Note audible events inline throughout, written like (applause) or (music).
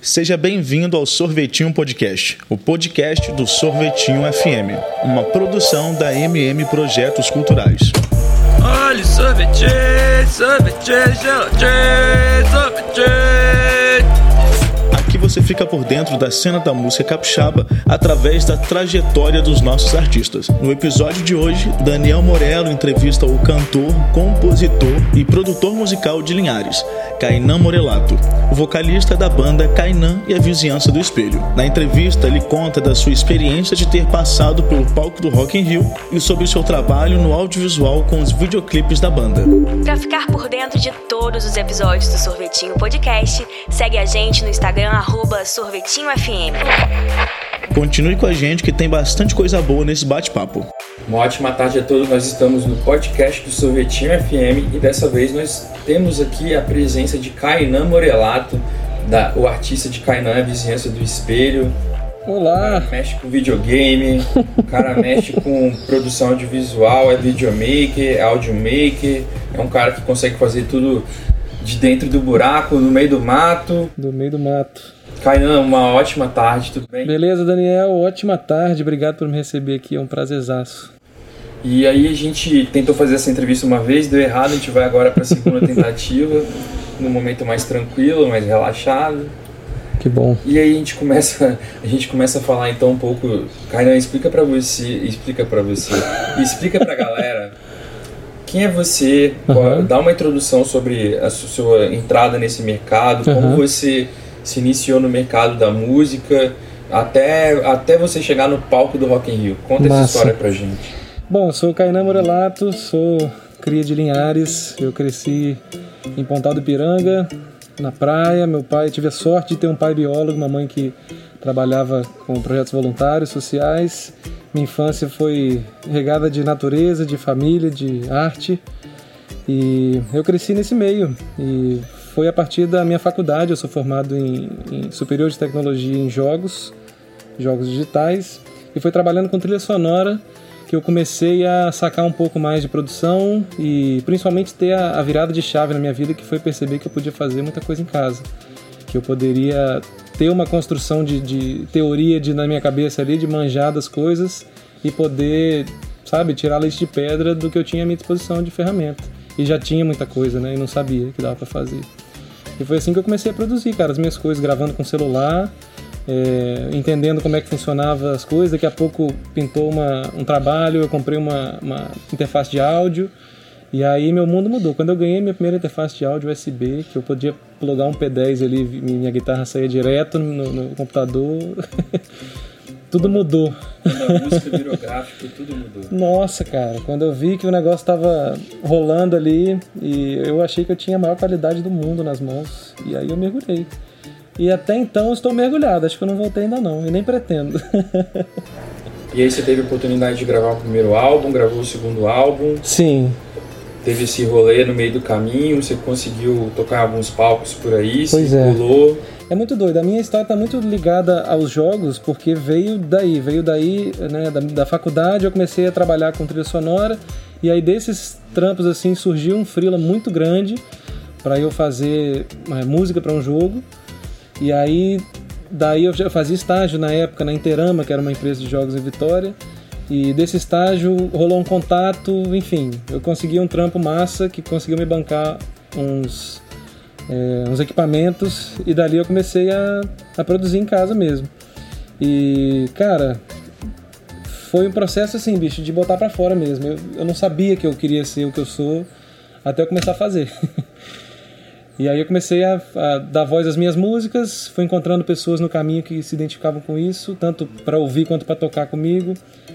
Seja bem-vindo ao Sorvetinho Podcast, o podcast do Sorvetinho FM, uma produção da MM Projetos Culturais. Olha, sorvete, sorvete, sorvete, sorvete. Você fica por dentro da cena da música capixaba através da trajetória dos nossos artistas. No episódio de hoje, Daniel Morello entrevista o cantor, compositor e produtor musical de Linhares, Kainan Morelato, o vocalista da banda Kainan e a Vizinhança do Espelho. Na entrevista, ele conta da sua experiência de ter passado pelo palco do Rock in Rio e sobre o seu trabalho no audiovisual com os videoclipes da banda. Para ficar por dentro de todos os episódios do Sorvetinho Podcast, segue a gente no Instagram arroba sorvetinhofm. Continue com a gente que tem bastante coisa boa nesse bate-papo. Uma ótima tarde a todos. Nós estamos no podcast do Sorvetinho FM e dessa vez nós temos aqui a presença de Kainan Morelato, da, o artista de Kainan, a vizinhança do espelho. Olá! O cara mexe com videogame, o cara (laughs) mexe com produção audiovisual, é videomaker, é audiomaker, é um cara que consegue fazer tudo de dentro do buraco, no meio do mato. Do meio do mato. Kainan, uma ótima tarde, tudo bem? Beleza, Daniel? Ótima tarde. Obrigado por me receber aqui. É um prazerzaço. E aí a gente tentou fazer essa entrevista uma vez, deu errado, a gente vai agora para a segunda (laughs) tentativa, num momento mais tranquilo, mais relaxado. Que bom. E aí a gente começa, a gente começa a falar então um pouco, Kainan, explica para você, explica para você, explica para a galera quem é você, Uhum. dá uma introdução sobre a su- sua entrada nesse mercado, como Uhum. você se iniciou no mercado da música, até, até você chegar no palco do Rock in Rio. Conta essa Massa. história pra gente. Bom, sou Kainan Morelato, sou cria de Linhares. Eu cresci em Pontal do Ipiranga, na praia. Meu pai, tive a sorte de ter um pai biólogo, uma mãe que trabalhava com projetos voluntários, sociais. Minha infância foi regada de natureza, de família, de arte. E eu cresci nesse meio. E foi a partir da minha faculdade, eu sou formado em, em superior de tecnologia em jogos, jogos digitais. E foi trabalhando com trilha sonora que eu comecei a sacar um pouco mais de produção e principalmente ter a, a virada de chave na minha vida, que foi perceber que eu podia fazer muita coisa em casa. Que eu poderia ter uma construção de, de teoria de, na minha cabeça ali, de manjar das coisas e poder, sabe, tirar leite de pedra do que eu tinha à minha disposição de ferramenta. E já tinha muita coisa, né? E não sabia que dava pra fazer. E foi assim que eu comecei a produzir, cara, as minhas coisas, gravando com celular, é, entendendo como é que funcionava as coisas. Daqui a pouco pintou uma, um trabalho, eu comprei uma, uma interface de áudio. E aí meu mundo mudou. Quando eu ganhei minha primeira interface de áudio USB, que eu podia plugar um P10 ali, minha guitarra saía direto no, no computador, (laughs) tudo mudou. Quando a música virou gráfico, tudo mudou. (laughs) Nossa, cara, quando eu vi que o negócio tava rolando ali e eu achei que eu tinha a maior qualidade do mundo nas mãos, e aí eu mergulhei. E até então estou mergulhado, acho que eu não voltei ainda não, e nem pretendo. (laughs) E aí você teve a oportunidade de gravar o primeiro álbum, gravou o segundo álbum, Sim, teve esse rolê no meio do caminho, você conseguiu tocar alguns palcos por aí, Pois circulou. É muito doido. A minha história está muito ligada aos jogos, porque veio daí, veio daí, né, da, da faculdade, eu comecei a trabalhar com trilha sonora, e aí desses trampos assim surgiu um freela muito grande para eu fazer é, música para um jogo. E aí daí eu já fazia estágio na época na Interama, que era uma empresa de jogos em Vitória. E desse estágio rolou um contato, enfim, eu consegui um trampo massa que conseguiu me bancar uns é, uns equipamentos e dali eu comecei a, a produzir em casa mesmo. E, cara, foi um processo assim, bicho, de botar pra fora mesmo. Eu, eu não sabia que eu queria ser o que eu sou até eu começar a fazer. (laughs) e aí eu comecei a, a dar voz às minhas músicas, fui encontrando pessoas no caminho que se identificavam com isso, tanto para ouvir quanto para tocar comigo.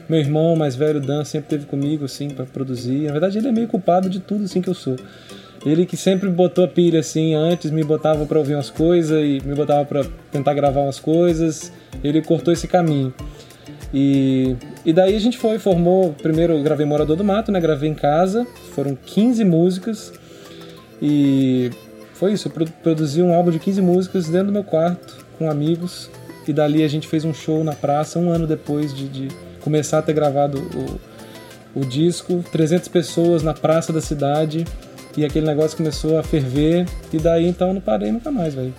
Meu irmão mais velho, Dan, sempre teve comigo, assim, para produzir. Na verdade, ele é meio culpado de tudo, assim, que eu sou. Ele que sempre botou a pilha assim antes, me botava pra ouvir umas coisas e me botava pra tentar gravar umas coisas. Ele cortou esse caminho. E, e daí a gente foi, formou. Primeiro eu gravei Morador do Mato, né? Gravei em casa. Foram 15 músicas. E foi isso. Eu produ- produzi um álbum de 15 músicas dentro do meu quarto, com amigos. E dali a gente fez um show na praça um ano depois de, de começar a ter gravado o, o disco. 300 pessoas na praça da cidade. E aquele negócio começou a ferver. E daí então eu não parei nunca mais, velho.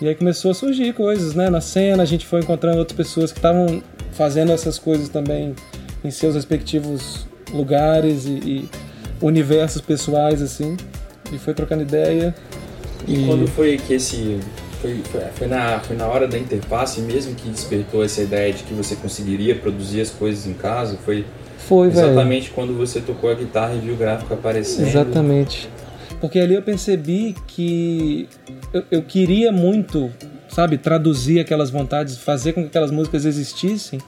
E aí começou a surgir coisas, né? Na cena, a gente foi encontrando outras pessoas que estavam fazendo essas coisas também em seus respectivos lugares e, e universos pessoais, assim. E foi trocando ideia. E, quando foi que esse. Foi, foi, foi, na, foi na hora da interface mesmo que despertou essa ideia de que você conseguiria produzir as coisas em casa? Foi, foi exatamente velho. quando você tocou a guitarra e viu o gráfico aparecendo? Exatamente. Porque ali eu percebi que eu, eu queria muito, sabe, traduzir aquelas vontades, fazer com que aquelas músicas existissem,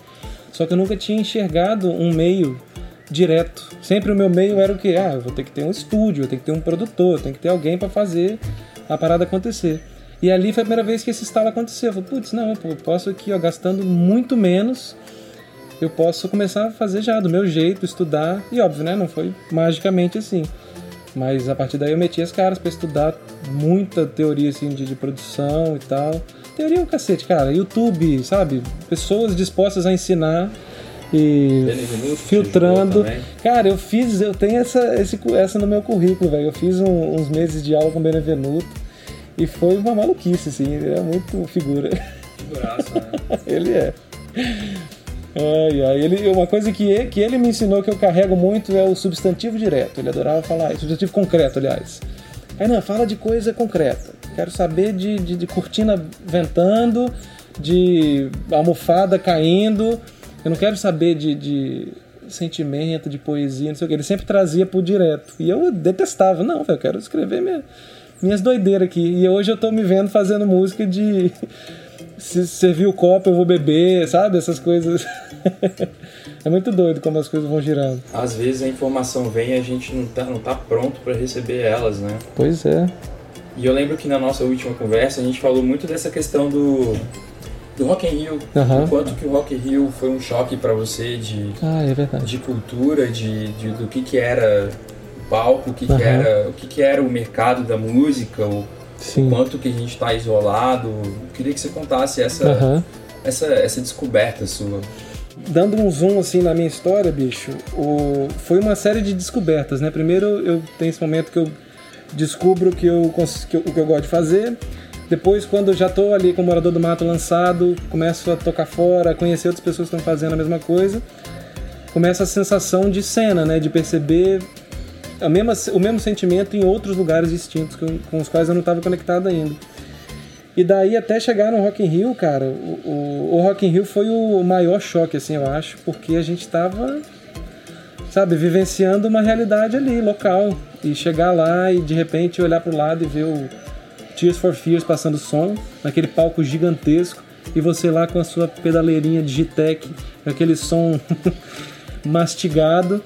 só que eu nunca tinha enxergado um meio direto. Sempre o meu meio era o que? Ah, eu vou ter que ter um estúdio, eu tenho que ter um produtor, eu tenho que ter alguém para fazer a parada acontecer. E ali foi a primeira vez que esse estalo aconteceu. Eu falei, putz, não, eu posso aqui, ó, gastando muito menos, eu posso começar a fazer já do meu jeito, estudar. E óbvio, né? Não foi magicamente assim. Mas a partir daí eu meti as caras para estudar muita teoria assim, de, de produção e tal. Teoria é um cacete, cara. YouTube, sabe? Pessoas dispostas a ensinar e filtrando. Cara, eu fiz, eu tenho essa, esse, essa no meu currículo, velho. Eu fiz um, uns meses de aula com o Benevenuto e foi uma maluquice, assim. Ele é muito figura. Figuraço, né? (laughs) ele é. Ai, ai. Ele, uma coisa que ele, que ele me ensinou que eu carrego muito é o substantivo direto. Ele adorava falar, substantivo concreto, aliás. Aí não, fala de coisa concreta. Quero saber de, de, de cortina ventando, de almofada caindo. Eu não quero saber de, de sentimento, de poesia, não sei o que. Ele sempre trazia pro direto. E eu detestava. Não, eu quero escrever minha, minhas doideiras aqui. E hoje eu tô me vendo fazendo música de se servir o copo eu vou beber, sabe? Essas coisas. (laughs) é muito doido como as coisas vão girando. Às vezes a informação vem e a gente não tá, não tá pronto para receber elas, né? Pois é. E eu lembro que na nossa última conversa a gente falou muito dessa questão do do Rock in Rio, uhum. o quanto que o Rock in Rio foi um choque para você de ah, é de cultura, de, de, do que que era o palco, o que, uhum. que era o que que era o mercado da música, o Sim. o quanto que a gente está isolado. Queria que você contasse essa, uhum. essa, essa descoberta sua. Dando um zoom assim na minha história, bicho, o... foi uma série de descobertas, né? Primeiro eu tenho esse momento que eu descubro que eu, que eu, o que eu gosto de fazer. Depois, quando eu já estou ali com o Morador do Mato lançado, começo a tocar fora, conhecer outras pessoas que estão fazendo a mesma coisa, começa a sensação de cena, né? De perceber a mesma, o mesmo sentimento em outros lugares distintos com, com os quais eu não estava conectado ainda. E daí até chegar no Rock in Rio, cara, o, o, Rock in Rio foi o maior choque, assim, eu acho, porque a gente estava, sabe, vivenciando uma realidade ali, local. E chegar lá e de repente olhar para o lado e ver o Tears for Fears passando som, naquele palco gigantesco, e você lá com a sua pedaleirinha Digitec, aquele som (laughs) mastigado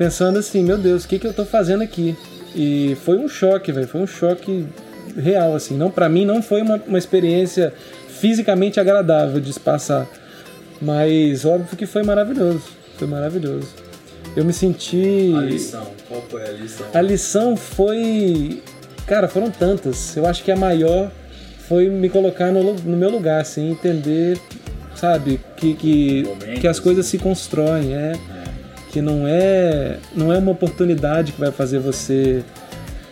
pensando assim, meu Deus, o que, que eu tô fazendo aqui? E foi um choque, velho, foi um choque real, assim. Não, para mim não foi uma, uma experiência fisicamente agradável de se passar, mas óbvio que foi maravilhoso, foi maravilhoso. Eu me senti. A lição, qual foi a lição? A lição foi. Cara, foram tantas. Eu acho que a maior foi me colocar no, no meu lugar, assim, entender, sabe, que, que, que as coisas se constroem, é que não é não é uma oportunidade que vai fazer você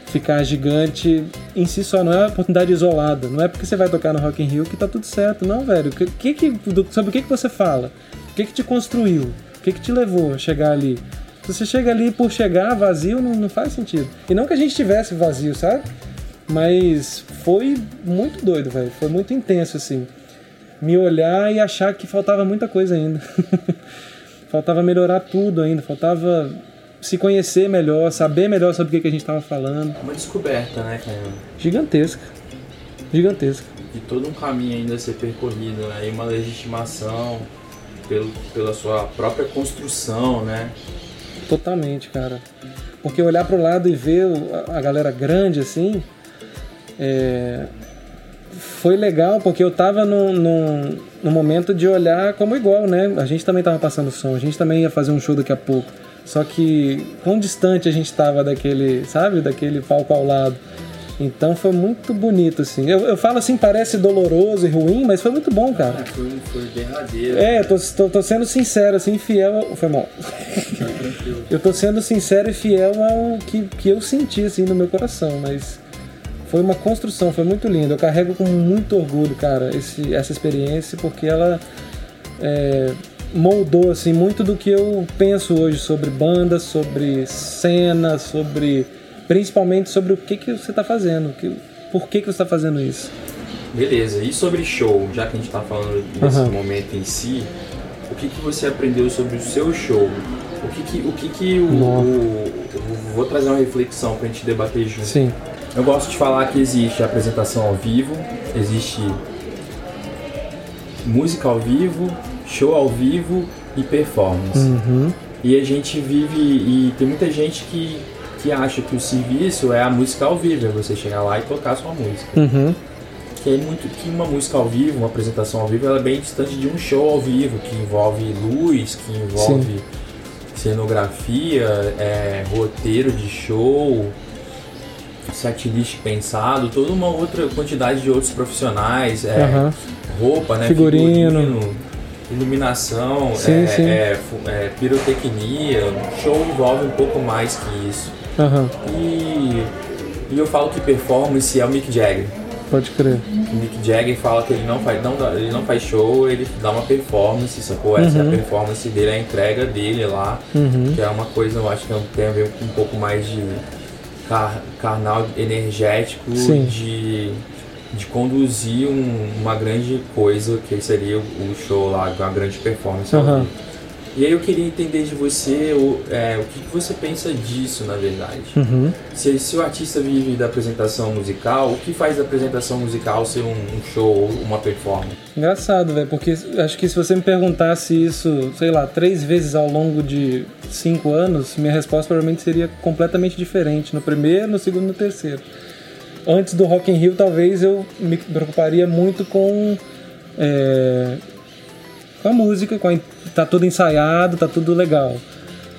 ficar gigante em si só, não é uma oportunidade isolada, não é porque você vai tocar no Rock in Rio que tá tudo certo, não, velho. Que, que, que, sobre o que, que você fala? O que, que te construiu? O que, que te levou a chegar ali? Se você chega ali por chegar vazio, não, não faz sentido. E não que a gente tivesse vazio, sabe? Mas foi muito doido, velho. Foi muito intenso, assim. Me olhar e achar que faltava muita coisa ainda. (laughs) faltava melhorar tudo ainda, faltava se conhecer melhor, saber melhor sobre o que, que a gente estava falando. Uma descoberta, né, cara? Gigantesca. Gigantesca. E todo um caminho ainda a ser percorrido, né? E uma legitimação pelo, pela sua própria construção, né? Totalmente, cara. Porque olhar para o lado e ver a galera grande assim, é, foi legal porque eu tava num, num, num, momento de olhar como igual, né? A gente também tava passando som, a gente também ia fazer um show daqui a pouco. Só que quão distante a gente tava daquele, sabe, daquele palco ao lado. Então foi muito bonito, assim. Eu, eu falo assim, parece doloroso e ruim, mas foi muito bom, cara. Ah, foi, foi derradeiro. É, tô, tô, tô, sendo sincero, assim, fiel. Foi mal. (laughs) eu tô sendo sincero e fiel ao que, que eu senti, assim, no meu coração, mas foi uma construção, foi muito lindo. Eu carrego com muito orgulho, cara, esse, essa experiência, porque ela é, moldou assim muito do que eu penso hoje sobre banda, sobre cena, sobre principalmente sobre o que que você está fazendo, que, por que que você está fazendo isso. Beleza. E sobre show, já que a gente está falando desse Aham. momento em si, o que que você aprendeu sobre o seu show? O que que o que que o, o- eu vou trazer uma reflexão pra gente debater junto. Sim. Eu gosto de falar que existe apresentação ao vivo, existe música ao vivo, show ao vivo e performance. Uhum. E a gente vive e tem muita gente que, que acha que o serviço é a música ao vivo, é você chegar lá e tocar sua música. Uhum. Que é muito que uma música ao vivo, uma apresentação ao vivo, ela é bem distante de um show ao vivo, que envolve luz, que envolve cenografia, é, roteiro de show, setlist pensado, toda uma outra quantidade de outros profissionais, é, Aham. roupa, né? Figurino. iluminação, Sim, é, sim. é, é, pirotecnia. Show envolve um pouco mais que isso. Aham. E, e eu falo que performance é o Mick Jagger. Pode crer. O Mick Jagger fala que ele não faz, não, ele não faz show, ele dá uma performance, sacou? Essa é a Uhum. performance dele, a entrega dele lá, Uhum. que é uma coisa, eu acho que tem a ver com um pouco mais de car- carnal energético, Sim. de, de conduzir um- uma grande coisa, que seria o, o show lá, uma grande performance. vivo. E aí eu queria entender de você o, é, o que, você pensa disso, na verdade. Uhum. Se, se o artista vive da apresentação musical, o que faz da apresentação musical ser um, um show ou uma performance? Engraçado, velho, porque acho que se você me perguntasse isso, sei lá, três vezes ao longo de cinco anos, minha resposta provavelmente seria completamente diferente no primeiro, no segundo e no terceiro. Antes do Rock in Rio, talvez eu me preocuparia muito com é, com a música, com a, tá tudo ensaiado, tá tudo legal.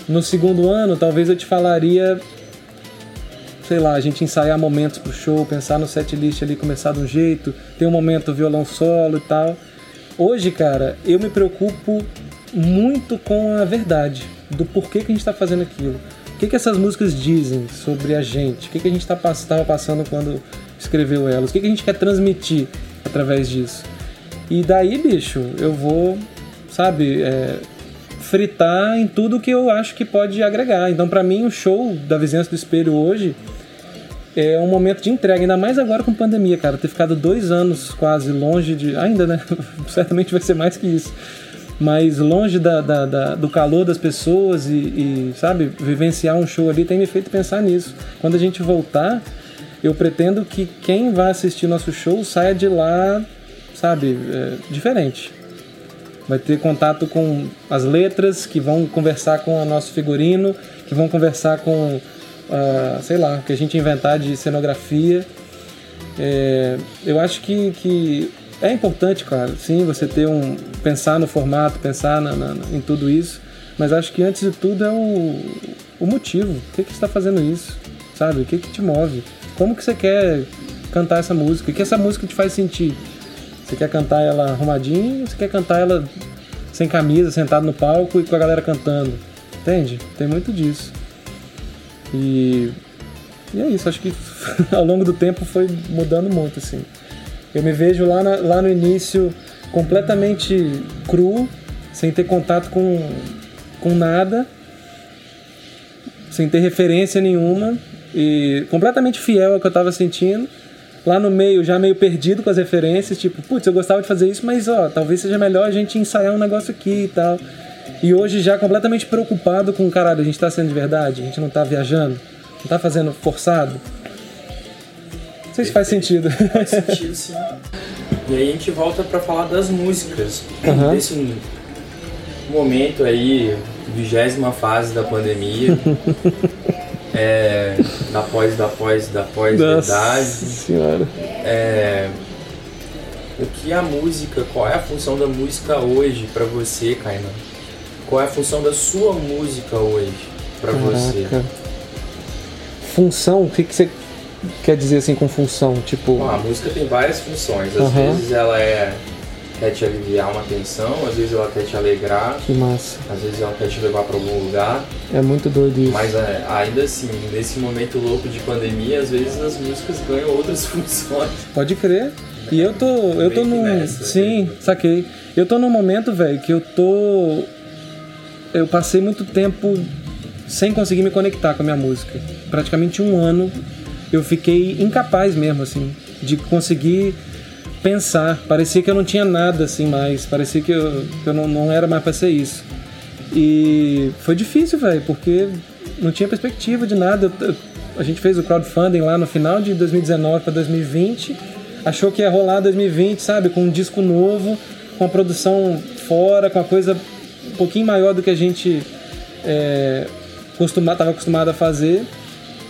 No segundo ano, talvez eu te falaria sei lá, a gente ensaiar momentos pro show, pensar no set list ali, começar de um jeito, ter um momento violão solo e tal. Hoje, cara, eu me preocupo muito com a verdade do porquê que a gente tá fazendo aquilo. O que, que essas músicas dizem sobre a gente? O que, que a gente tá, pass- tava passando quando escreveu elas? O que, que a gente quer transmitir através disso? E daí, bicho, eu vou, sabe, é, fritar em tudo que eu acho que pode agregar. Então, pra mim, o show da Vizinhança do Espelho hoje é um momento de entrega, ainda mais agora com pandemia, cara. Ter ficado dois anos quase longe de. Ainda, né? (laughs) Certamente vai ser mais que isso. Mas longe da, da- da- do calor das pessoas e, e, sabe, vivenciar um show ali tem me feito pensar nisso. Quando a gente voltar, eu pretendo que quem vai assistir nosso show saia de lá, sabe, é, diferente. Vai ter contato com as letras, que vão conversar com o nosso figurino, que vão conversar com, ah, sei lá, o que a gente inventar de cenografia. É, eu acho que, que é importante, claro, sim, você ter um. pensar no formato, pensar na- na- em tudo isso, mas acho que antes de tudo é o, o motivo. Por que, que está fazendo isso? Sabe? O que, que te move? Como que você quer cantar essa música? O que essa música te faz sentir? Você quer cantar ela arrumadinho ou você quer cantar ela sem camisa, sentado no palco e com a galera cantando? Entende? Tem muito disso. E, e é isso, acho que (laughs) ao longo do tempo foi mudando muito, assim. Eu me vejo lá, na- lá no início completamente cru, sem ter contato com, com nada, sem ter referência nenhuma e completamente fiel ao que eu estava sentindo. Lá no meio, já meio perdido com as referências, tipo, putz, eu gostava de fazer isso, mas ó, talvez seja melhor a gente ensaiar um negócio aqui e tal. E hoje já completamente preocupado com, caralho, a gente tá sendo de verdade? A gente não tá viajando? Não tá fazendo forçado? Não sei se faz sentido. Faz (laughs) sentido, sim. E aí a gente volta pra falar das músicas. Aham. Desse momento aí, vigésima fase da pandemia. (laughs) é, da pós, da pós, da pós-verdade. senhora. É, o que a música, qual é a função da música hoje pra você, Kainan? Qual é a função da sua música hoje pra você? Função? O que, que você quer dizer assim com função? Tipo. Bom, a música tem várias funções. Às Aham. vezes ela é quer te aliviar uma tensão, às vezes ela quer te alegrar, Que massa. às vezes ela quer te levar para algum lugar. É muito doido isso. Mas é, ainda assim, nesse momento louco de pandemia, às vezes as músicas ganham outras (laughs) funções. Pode crer. E eu tô. Eu tô num. nessa, Sim, né? saquei. Eu tô num momento, velho, que eu tô. Eu passei muito tempo sem conseguir me conectar com a minha música. Praticamente um ano eu fiquei incapaz mesmo, assim, de conseguir pensar. Parecia que eu não tinha nada, assim, mais. Parecia que eu, que eu não, não era mais pra ser isso. E foi difícil, velho, porque não tinha perspectiva de nada. A gente fez o crowdfunding lá no final de 2019 para 2020. Achou que ia rolar 2020, sabe? Com um disco novo, com a produção fora, com a coisa um pouquinho maior do que a gente é, tava acostumado a fazer.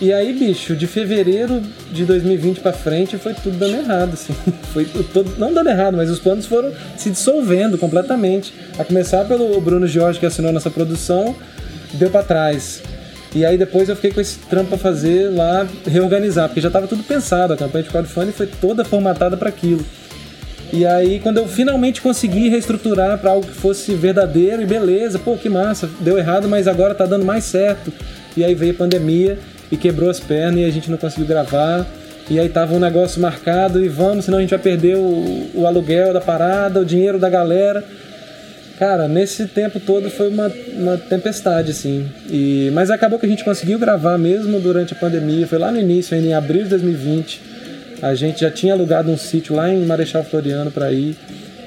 E aí, bicho, de fevereiro de 2020 pra frente foi tudo dando errado, assim. (laughs) Foi todo, não dando errado, mas os planos foram se dissolvendo completamente. A começar pelo Bruno Jorge, que assinou nossa produção, deu pra trás. E aí depois eu fiquei com esse trampo pra fazer lá, reorganizar, porque já tava tudo pensado, a campanha de crowdfunding foi toda formatada para aquilo. E aí, quando eu finalmente consegui reestruturar para algo que fosse verdadeiro e beleza, pô, que massa, deu errado, mas agora tá dando mais certo. E aí veio a pandemia e quebrou as pernas e a gente não conseguiu gravar. E aí tava um negócio marcado e vamos, senão a gente vai perder o, o aluguel da parada, o dinheiro da galera. Cara, nesse tempo todo foi uma, uma tempestade, assim. E, mas acabou que a gente conseguiu gravar mesmo durante a pandemia. Foi lá no início, ainda em abril de 2020. A gente já tinha alugado um sítio lá em Marechal Floriano para ir.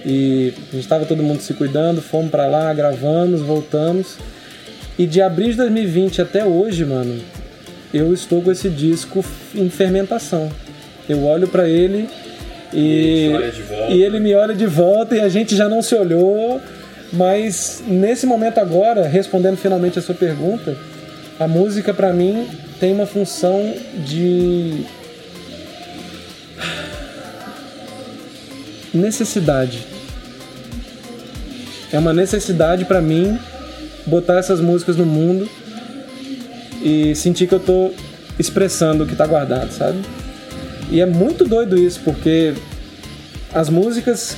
E a gente estava todo mundo se cuidando, fomos para lá, gravamos, voltamos. E de abril de 2020 até hoje, mano, eu estou com esse disco em fermentação. Eu olho para ele e, volta. e ele me olha de volta e a gente já não se olhou. Mas nesse momento agora, respondendo finalmente a sua pergunta, a música para mim tem uma função de necessidade. É uma necessidade para mim botar essas músicas no mundo e sentir que eu tô expressando o que tá guardado, sabe? E é muito doido isso, porque as músicas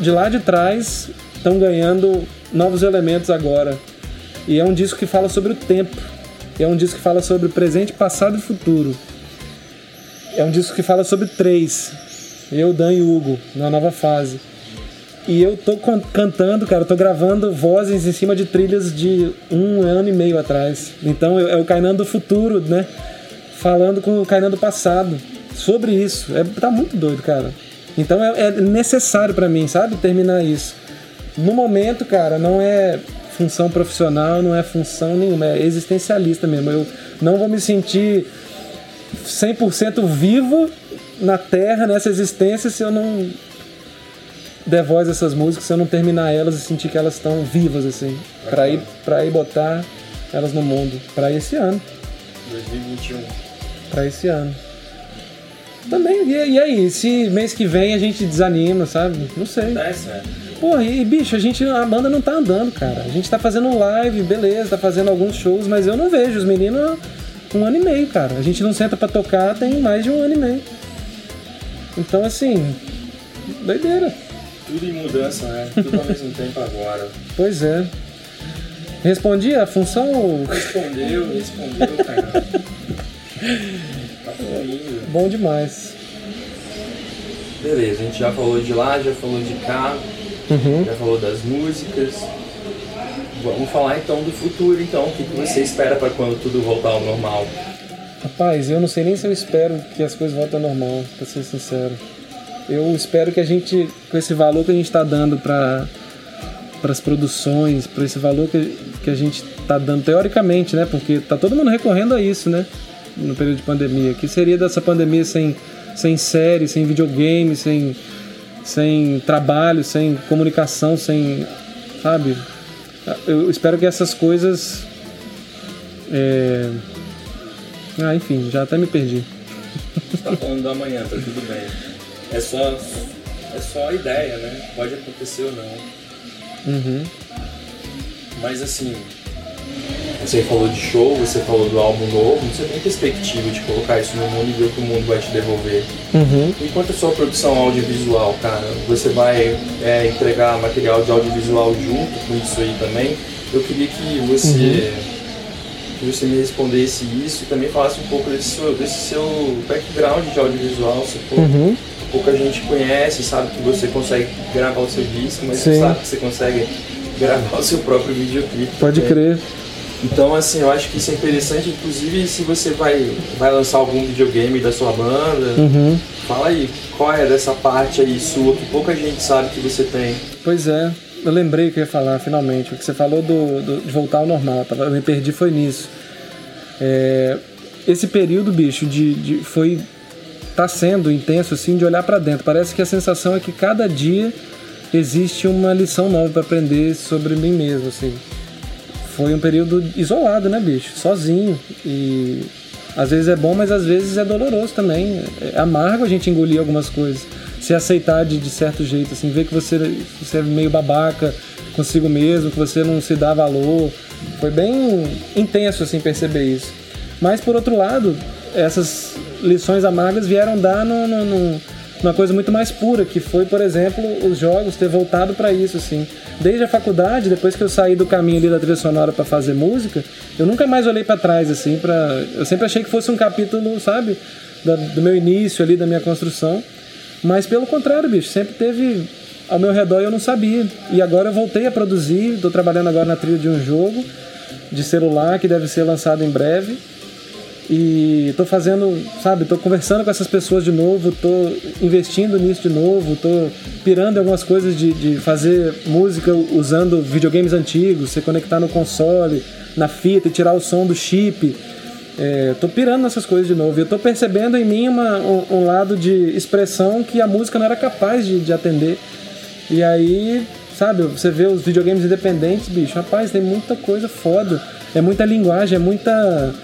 de- lá de trás estão ganhando novos elementos agora. E é um disco que fala sobre o tempo. É um disco que fala sobre presente, passado e futuro. É um disco que fala sobre três. Eu, Dan e Hugo, na nova fase. E eu tô cantando, cara, eu tô gravando vozes em cima de trilhas de um ano e meio atrás. Então é o Kainan do futuro, né? Falando com o Kainan do passado. Sobre isso. É, tá muito doido, cara. Então é, é necessário pra mim, sabe? Terminar isso. No momento, cara, não é função profissional, não é função nenhuma, é existencialista mesmo. Eu não vou me sentir 100% vivo na Terra, nessa existência, se eu não voz a essas músicas, se eu não terminar elas e sentir que elas estão vivas, assim. Pra ir, pra ir botar elas no mundo. Pra esse ano. 2021. Pra esse ano. Também, e, e aí? Se mês que vem a gente desanima, sabe? Não sei. É certo. Porra, e bicho, a gente, a banda não tá andando, cara. A gente tá fazendo live, beleza, tá fazendo alguns shows, mas eu não vejo os meninos um ano e meio, cara. A gente não senta pra tocar tem mais de um ano e meio. Então, assim, doideira. Tudo em mudança, né? Tudo ao mesmo tempo agora. (laughs) Pois é. Respondi a função ou- Respondeu, respondeu, cara. Tá fluindo. bom demais. Beleza, a gente já falou de lá, já falou de cá, Uhum. já falou das músicas. Vamos falar então do futuro, então. O que, que você espera para quando tudo voltar ao normal? Rapaz, eu não sei nem se eu espero que as coisas voltem ao normal, pra ser sincero. Eu espero que a gente, com esse valor que a gente está dando para as produções, por esse valor que, que a gente está dando teoricamente, né? Porque tá todo mundo recorrendo a isso, né? No período de pandemia. Que seria dessa pandemia sem, sem série, sem videogame, sem, sem trabalho, sem comunicação, sem. Sabe? Eu espero que essas coisas. é, ah, enfim, já até me perdi. Você tá falando da manhã, tá tudo bem. É só, é só a ideia, né? Pode acontecer ou não. Uhum. Mas assim, Você falou de show, você falou do álbum novo, você tem perspectiva de colocar isso no mundo e ver o que o mundo vai te devolver. Uhum. Enquanto a sua produção audiovisual, cara, você vai é, entregar material de audiovisual junto com isso aí também. Eu queria que você, uhum. que você me respondesse isso e também falasse um pouco desse seu, desse seu background de audiovisual, se for, Uhum. Pouca gente conhece, sabe que você consegue gravar o seu disco, mas Sim. você sabe que você consegue (laughs) gravar o seu próprio videoclipe. Pode também. crer. Então, assim, eu acho que isso é interessante, inclusive se você vai, vai lançar algum videogame da sua banda, Uhum. fala aí, qual é dessa parte aí sua que pouca gente sabe que você tem. Pois é, eu lembrei que eu ia falar finalmente. O que você falou do, do- de voltar ao normal, eu me perdi foi nisso. É, esse período, bicho, de, de foi tá sendo intenso assim de olhar pra dentro. Parece que a sensação é que cada dia existe uma lição nova pra aprender sobre mim mesmo, assim. Foi um período isolado, né, bicho? Sozinho e às vezes é bom, mas às vezes é doloroso também. É amargo a gente engolir algumas coisas. Se aceitar de, de certo jeito, assim, ver que você, você é meio babaca consigo mesmo, que você não se dá valor. Foi bem intenso, assim, perceber isso. Mas, por outro lado, essas lições amargas vieram dar no, no, no- numa coisa muito mais pura, que foi, por exemplo, os jogos ter voltado para isso, assim. Desde a faculdade, depois que eu saí do caminho ali da trilha sonora para fazer música, eu nunca mais olhei para trás, assim, para eu sempre achei que fosse um capítulo, sabe, da- do meu início ali, da minha construção. Mas pelo contrário, bicho, sempre teve ao meu redor eu não sabia. E agora eu voltei a produzir, estou trabalhando agora na trilha de um jogo de celular que deve ser lançado em breve. E tô fazendo, sabe, tô conversando com essas pessoas de novo, tô investindo nisso de novo, tô pirando em algumas coisas de, de fazer música usando videogames antigos, se conectar no console, na fita e tirar o som do chip. É, tô pirando nessas coisas de novo. Eu tô percebendo em mim uma, um, um lado de expressão que a música não era capaz de, de atender. E aí, sabe, você vê os videogames independentes, bicho, rapaz, tem muita coisa foda. É muita linguagem, é muita.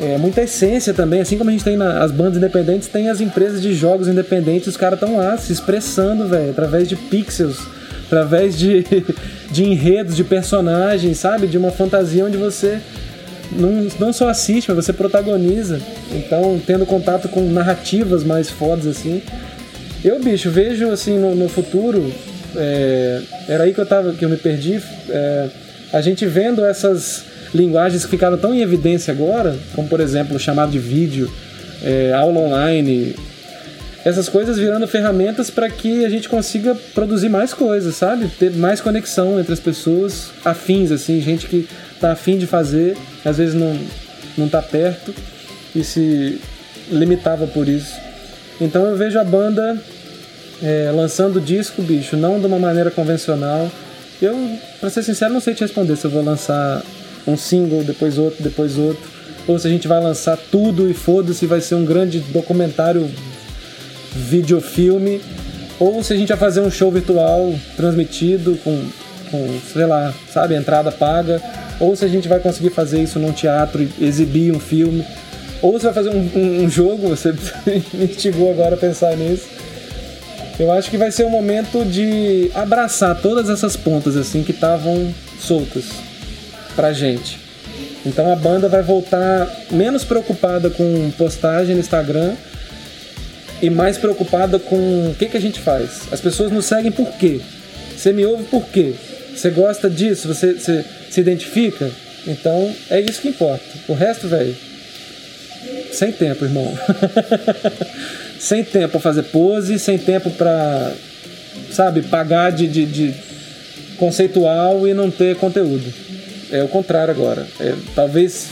É muita essência também, assim como a gente tem na- as bandas independentes, tem as empresas de jogos independentes, os caras estão lá se expressando, velho, através de pixels, através de, (laughs) de enredos, de personagens, sabe? De uma fantasia onde você não, não só assiste, mas você protagoniza. Então, tendo contato com narrativas mais fodas assim. Eu, bicho, vejo assim no, no futuro. é, era aí que eu tava, que eu me perdi. é, a gente vendo essas linguagens que ficaram tão em evidência agora, como por exemplo o chamado de vídeo, é, aula online, essas coisas virando ferramentas para que a gente consiga produzir mais coisas, sabe? Ter mais conexão entre as pessoas afins, assim, gente que tá afim de fazer, às vezes não, não tá perto e se limitava por isso. Então eu vejo a banda é, lançando disco, bicho, não de uma maneira convencional. Eu, pra ser sincero, não sei te responder se eu vou lançar um single, depois outro, depois outro. Ou se a gente vai lançar tudo e foda-se, vai ser um grande documentário, videofilme. Ou se a gente vai fazer um show virtual transmitido com, com sei lá, sabe, entrada paga. Ou se a gente vai conseguir fazer isso num teatro e exibir um filme. Ou você vai fazer um, um- um jogo, (laughs) você me instigou agora a pensar nisso. Eu acho que vai ser um momento de abraçar todas essas pontas assim que estavam soltas pra gente. Então a banda vai voltar menos preocupada com postagem no Instagram e mais preocupada com o que, que a gente faz. As pessoas nos seguem por quê? Você me ouve por quê? Você gosta disso? Você, você se identifica? Então é isso que importa. O resto, velho, sem tempo, irmão. (laughs) sem tempo pra fazer pose, sem tempo pra, sabe, pagar de, de, de conceitual e não ter conteúdo. É o contrário agora. É, talvez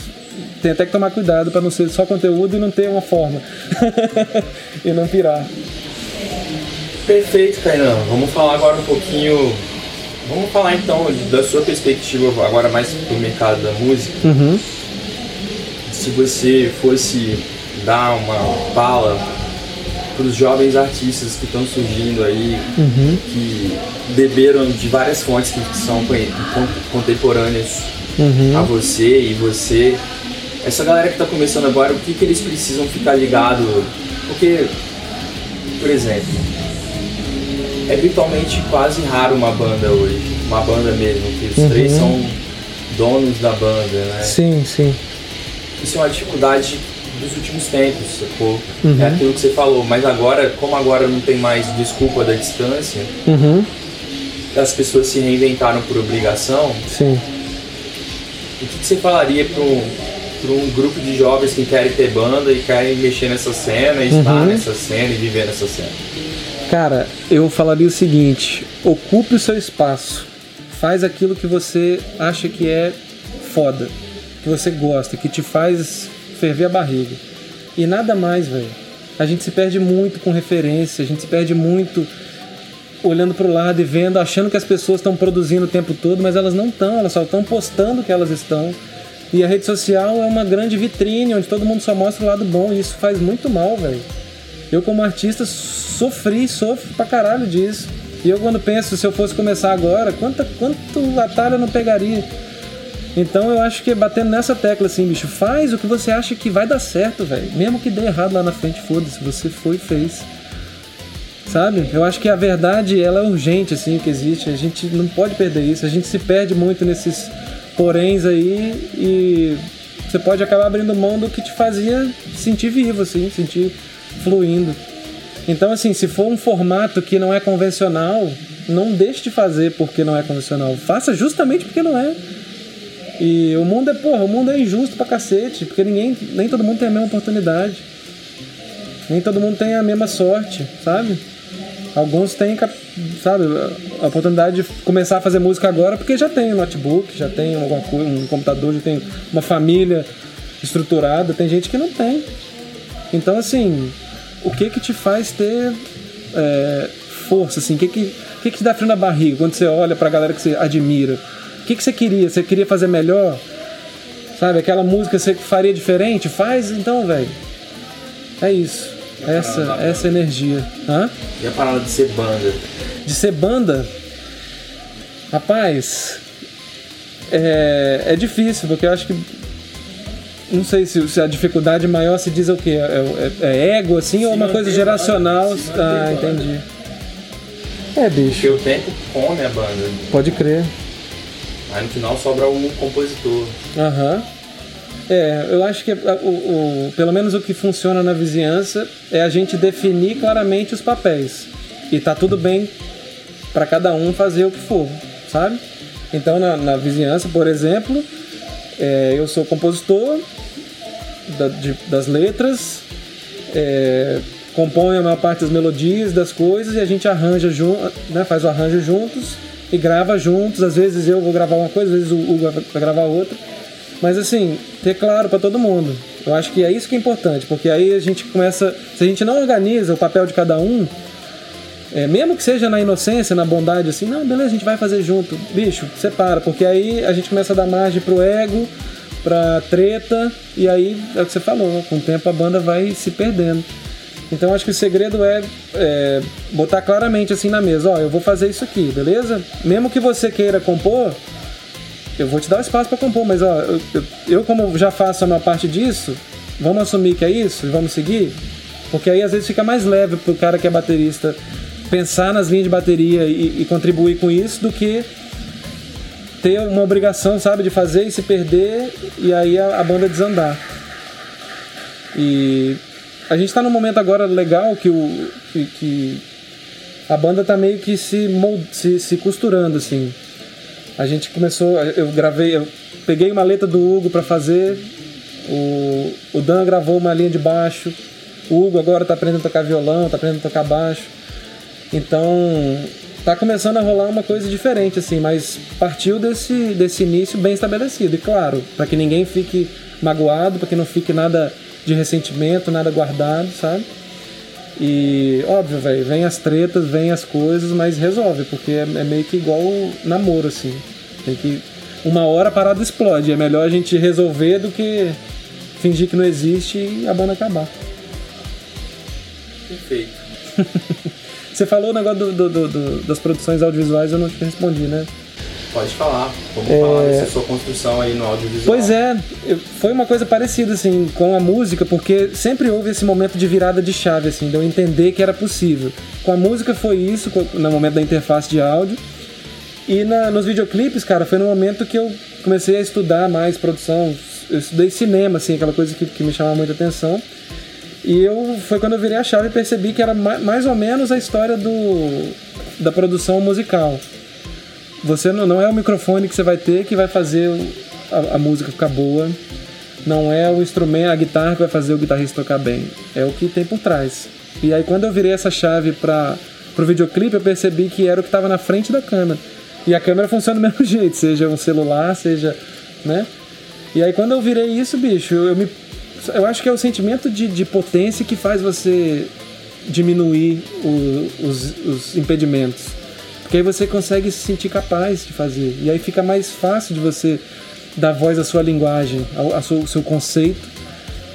tenha até que tomar cuidado pra não ser só conteúdo e não ter uma forma. (laughs) e não pirar. Perfeito, Kainan. Vamos falar agora um pouquinho. Vamos falar então da sua perspectiva agora mais pro mercado da música. Se você fosse dar uma fala para os jovens artistas que estão surgindo aí, que beberam de várias fontes que são con- con- contemporâneas a você e você. Essa galera que está começando agora, o que, que eles precisam ficar ligado? Porque, por exemplo, é virtualmente quase raro uma banda hoje, uma banda mesmo, que os três são donos da banda, né? Sim, sim. Isso é uma dificuldade dos últimos tempos, sacou? Uhum. É aquilo que você falou, mas agora, como agora não tem mais desculpa da distância, Uhum, as pessoas se reinventaram por obrigação, sim. o que, que você falaria para um, um grupo de jovens que querem ter banda e querem mexer nessa cena, e estar Uhum. nessa cena e viver nessa cena? Cara, eu falaria o seguinte: ocupe o seu espaço. Faz aquilo que você acha que é foda, que você gosta, que te faz ferver a barriga. E nada mais, velho. A gente se perde muito com referência, a gente se perde muito olhando pro lado e vendo, achando que as pessoas estão produzindo o tempo todo, mas elas não estão, elas só estão postando que elas estão. E a rede social é uma grande vitrine onde todo mundo só mostra o lado bom e isso faz muito mal, velho. Eu, como artista, sofri, sofro pra caralho disso. E eu, quando penso, se eu fosse começar agora, quanta, quanto atalho eu não pegaria? Então, eu acho que batendo nessa tecla, assim, bicho, faz o que você acha que vai dar certo, velho. Mesmo que dê errado lá na frente, foda-se, você foi e fez. Sabe? Eu acho que a verdade, ela é urgente, assim, que existe. A gente não pode perder isso. A gente se perde muito nesses poréns aí e você pode acabar abrindo mão do que te fazia sentir vivo, assim, sentir fluindo. Então, assim, se for um formato que não é convencional, não deixe de fazer porque não é convencional. Faça justamente porque não é. E o mundo é, porra, o mundo é injusto pra cacete, porque ninguém, nem todo mundo tem a mesma oportunidade. Nem todo mundo tem a mesma sorte, sabe? Alguns têm, sabe, a oportunidade de começar a fazer música agora porque já tem um notebook, já tem alguma coisa, um computador, já tem uma família estruturada. Tem gente que não tem. Então, assim, o que que te faz ter é, força, assim? O que que, o que que te dá frio na barriga quando você olha pra galera que você admira? O que que você queria? Você queria fazer melhor? Sabe, aquela música você faria diferente? Faz então, velho. É isso. Essa, essa energia. Hã? E a parada de ser banda? De ser banda, rapaz, é, é difícil, porque eu acho que. Não sei se, se a dificuldade maior se diz o quê? É, é- é ego, assim, ou uma coisa geracional? se Ah, banda. entendi. É, bicho, Porque o tempo come a banda. pode crer. Aí no final sobra um compositor. Aham. É, eu acho que a- o, o- pelo menos o que funciona na vizinhança é a gente definir claramente os papéis. E tá tudo bem para cada um fazer o que for, sabe? Então na, na vizinhança, por exemplo, é, eu sou compositor da- de- das letras, é, a maior parte das melodias, das coisas, e a gente arranja junto, né, faz o arranjo juntos e grava juntos. Às vezes eu vou gravar uma coisa, às vezes o Hugo vai- gravar outra. Mas assim, ter claro para todo mundo. Eu acho que é isso que é importante, porque aí a gente começa. Se a gente não organiza o papel de cada um, é, mesmo que seja na inocência, na bondade, assim, não, beleza, a gente vai fazer junto. Bicho, separa, porque aí a gente começa a dar margem pro ego, pra treta, e aí é o que você falou, com o tempo a banda vai se perdendo. Então acho que o segredo é, é, botar claramente assim na mesa, ó, eu vou fazer isso aqui, beleza? Mesmo que você queira compor, eu vou te dar o espaço para compor, mas ó, eu, eu, eu como já faço a maior parte disso, vamos assumir que é isso e vamos seguir? Porque aí às vezes fica mais leve pro cara que é baterista pensar nas linhas de bateria e, e contribuir com isso do que ter uma obrigação, sabe, de fazer e se perder e aí a, a banda desandar. E a gente tá num momento agora legal que o que, que a banda tá meio que se, mold, se se costurando assim. A gente começou, eu gravei, eu peguei uma letra do Hugo para fazer, o, o Dan gravou uma linha de baixo, o Hugo agora tá aprendendo a tocar violão, tá aprendendo a tocar baixo. Então, tá começando a rolar uma coisa diferente assim, mas partiu desse desse início bem estabelecido. E claro, para que ninguém fique magoado, para que não fique nada de ressentimento, nada guardado, sabe? E óbvio, velho, vem as tretas, vem as coisas, mas resolve, porque é, é meio que igual namoro, assim. Tem que. Uma hora a parada explode. É melhor a gente resolver do que fingir que não existe e a banda acabar. Perfeito. (laughs) Você falou o negócio do- do- do- do- das produções audiovisuais, eu não te respondi, né? Pode falar. Vamos falar dessa sua construção aí no audiovisual. Pois é, foi uma coisa parecida assim com a música, porque sempre houve esse momento de virada de chave assim, de eu entender que era possível. Com a música foi isso, no momento da interface de áudio. E na- nos videoclipes, cara, foi no momento que eu comecei a estudar mais produção. Eu estudei cinema, assim, aquela coisa que, que me chamava muita atenção. E eu foi quando eu virei a chave e percebi que era mais ou menos a história do, da produção musical. Você não, não é o microfone que você vai ter que vai fazer a, a música ficar boa. Não é o instrumento, a guitarra que vai fazer o guitarrista tocar bem. É o que tem por trás. E aí quando eu virei essa chave para pro videoclipe, eu percebi que era o que estava na frente da câmera. E a câmera (laughs) funciona do mesmo jeito, seja um celular, seja, né? E aí quando eu virei isso, bicho, eu me eu acho que é o sentimento de, de potência que faz você diminuir o, os, os impedimentos. Porque aí você consegue se sentir capaz de fazer. E aí fica mais fácil de você dar voz à sua linguagem, ao, ao seu, seu conceito,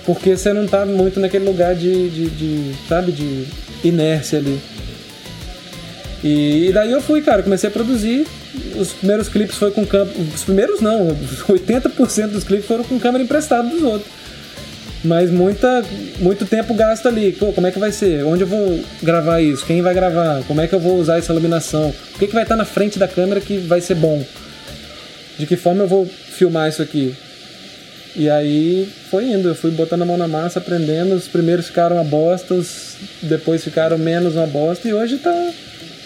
porque você não está muito naquele lugar de, de, de, sabe, de inércia ali. E, e, daí eu fui, cara, comecei a produzir. Os primeiros clipes foi com câmera. Os primeiros não, (laughs) 80% dos clipes foram com câmera emprestada dos outros. Mas muita, muito tempo gasto ali. Pô, como é que vai ser? Onde eu vou gravar isso? Quem vai gravar? Como é que eu vou usar essa iluminação? O que, que vai estar na frente da câmera que vai ser bom? De que forma eu vou filmar isso aqui? E aí foi indo, eu fui botando a mão na massa, aprendendo. Os primeiros ficaram uma bosta, os depois ficaram menos uma bosta, e hoje tá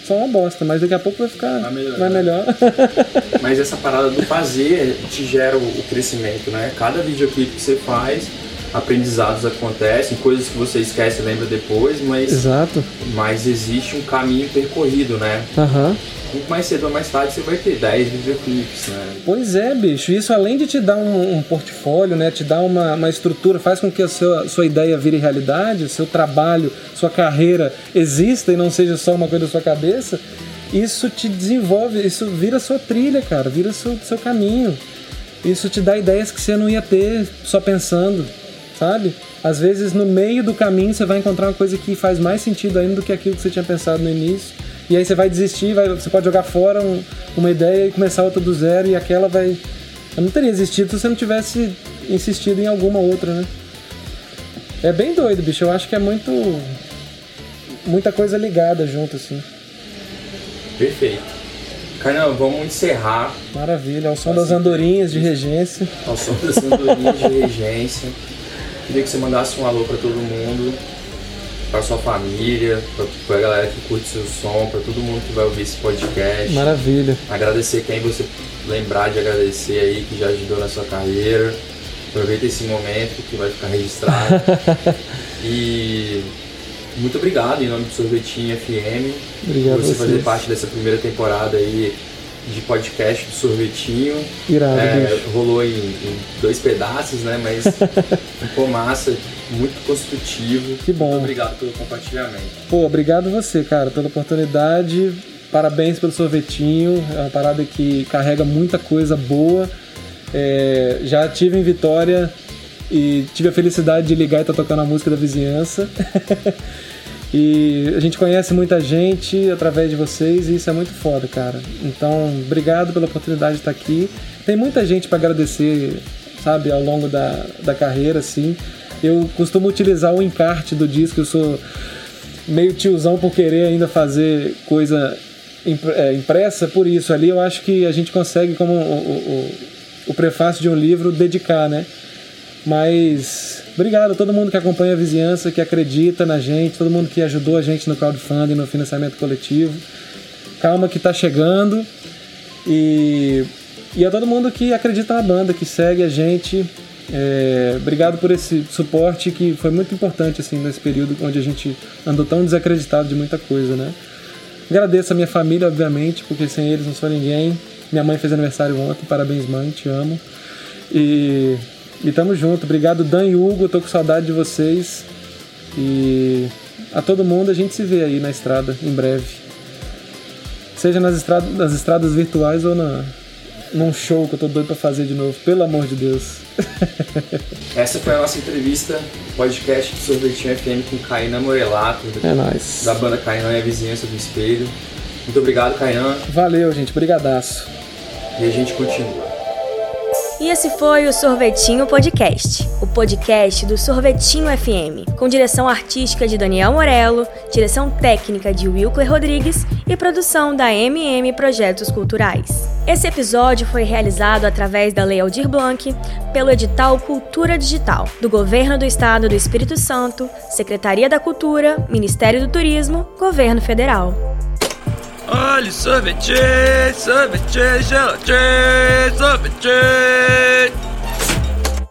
só uma bosta, mas daqui a pouco vai ficar vai melhor. Vai melhor. mas essa parada do fazer te gera o crescimento, né? Cada videoclipe que você faz aprendizados acontecem, coisas que você esquece e lembra depois, mas. Exato. Mas existe um caminho percorrido, né? Aham. Uhum. Muito mais cedo ou mais tarde você vai ter 10 videoclipes, né? Pois é, bicho. Isso além de te dar um, um portfólio, né? Te dar uma, uma estrutura, faz com que a sua, sua ideia vire realidade, o seu trabalho, sua carreira exista e não seja só uma coisa da sua cabeça. Isso te desenvolve, isso vira sua trilha, cara, vira seu, seu caminho. Isso te dá ideias que você não ia ter só pensando sabe? Às vezes no meio do caminho você vai encontrar uma coisa que faz mais sentido ainda do que aquilo que você tinha pensado no início. E aí você vai desistir, vai, você pode jogar fora um, uma ideia e começar outra do zero e aquela vai. não teria existido se você não tivesse insistido em alguma outra, né? É bem doido, bicho. Eu acho que é muito. muita coisa ligada junto, assim. Perfeito. Carnal, vamos encerrar. Maravilha, ao som das andorinhas de regência. Ao som das andorinhas de regência. Queria que você mandasse um alô para todo mundo, para sua família, para a galera que curte seu som, para todo mundo que vai ouvir esse podcast. Maravilha. Agradecer quem você lembrar de agradecer aí, que já ajudou na sua carreira. Aproveita esse momento que vai ficar registrado. (laughs) e muito obrigado em nome do Sorvetinho FM. Obrigado por você fazer parte dessa primeira temporada aí de podcast do sorvetinho. Irado, é, rolou em, em, dois pedaços, né? Mas (laughs) ficou massa, muito construtivo. Que bom. Muito obrigado pelo compartilhamento. Pô, obrigado você, cara, pela oportunidade. Parabéns pelo sorvetinho. É uma parada que carrega muita coisa boa. É, já tive em Vitória e tive a felicidade de ligar e estar tá tocando a música da vizinhança. (laughs) E a gente conhece muita gente através de vocês e isso é muito foda, cara. Então, obrigado pela oportunidade de estar aqui. Tem muita gente para agradecer, sabe, ao longo da, da carreira, assim. Eu costumo utilizar o encarte do disco, eu sou meio tiozão por querer ainda fazer coisa é, impressa por isso. Ali eu acho que a gente consegue, como o, o, o prefácio de um livro, dedicar, né? Mas obrigado a todo mundo que acompanha a vizinhança, que acredita na gente, todo mundo que ajudou a gente no crowdfunding, no financiamento coletivo. Calma que está chegando. E, e a todo mundo que acredita na banda, que segue a gente. É, obrigado por esse suporte que foi muito importante assim nesse período onde a gente andou tão desacreditado de muita coisa, né? Agradeço a minha família, obviamente, porque sem eles não sou ninguém. Minha mãe fez aniversário ontem, parabéns mãe, te amo. E e tamo junto. Obrigado, Dan e Hugo. tô com saudade de vocês. E a todo mundo a gente se vê aí na estrada em breve. Seja nas estradas, nas estradas virtuais ou na, num show que eu tô doido pra fazer de novo, pelo amor de Deus. (laughs) Essa foi a nossa entrevista, podcast do Sorvetinho FM com Kainan Morelato, é nóis. da banda Kainan e a Vizinhança do Espelho. Muito obrigado, Kainan. Valeu, gente. Brigadaço. E a gente continua. E esse foi o Sorvetinho Podcast, o podcast do Sorvetinho FM, com direção artística de Daniel Morello, direção técnica de Wilker Rodrigues e produção da MM Projetos Culturais. Esse episódio foi realizado através da Lei Aldir Blanc, pelo edital Cultura Digital, do Governo do Estado do Espírito Santo, Secretaria da Cultura, Ministério do Turismo, Governo Federal. Olha, sorvete, sorvete, gelatina, sorvete.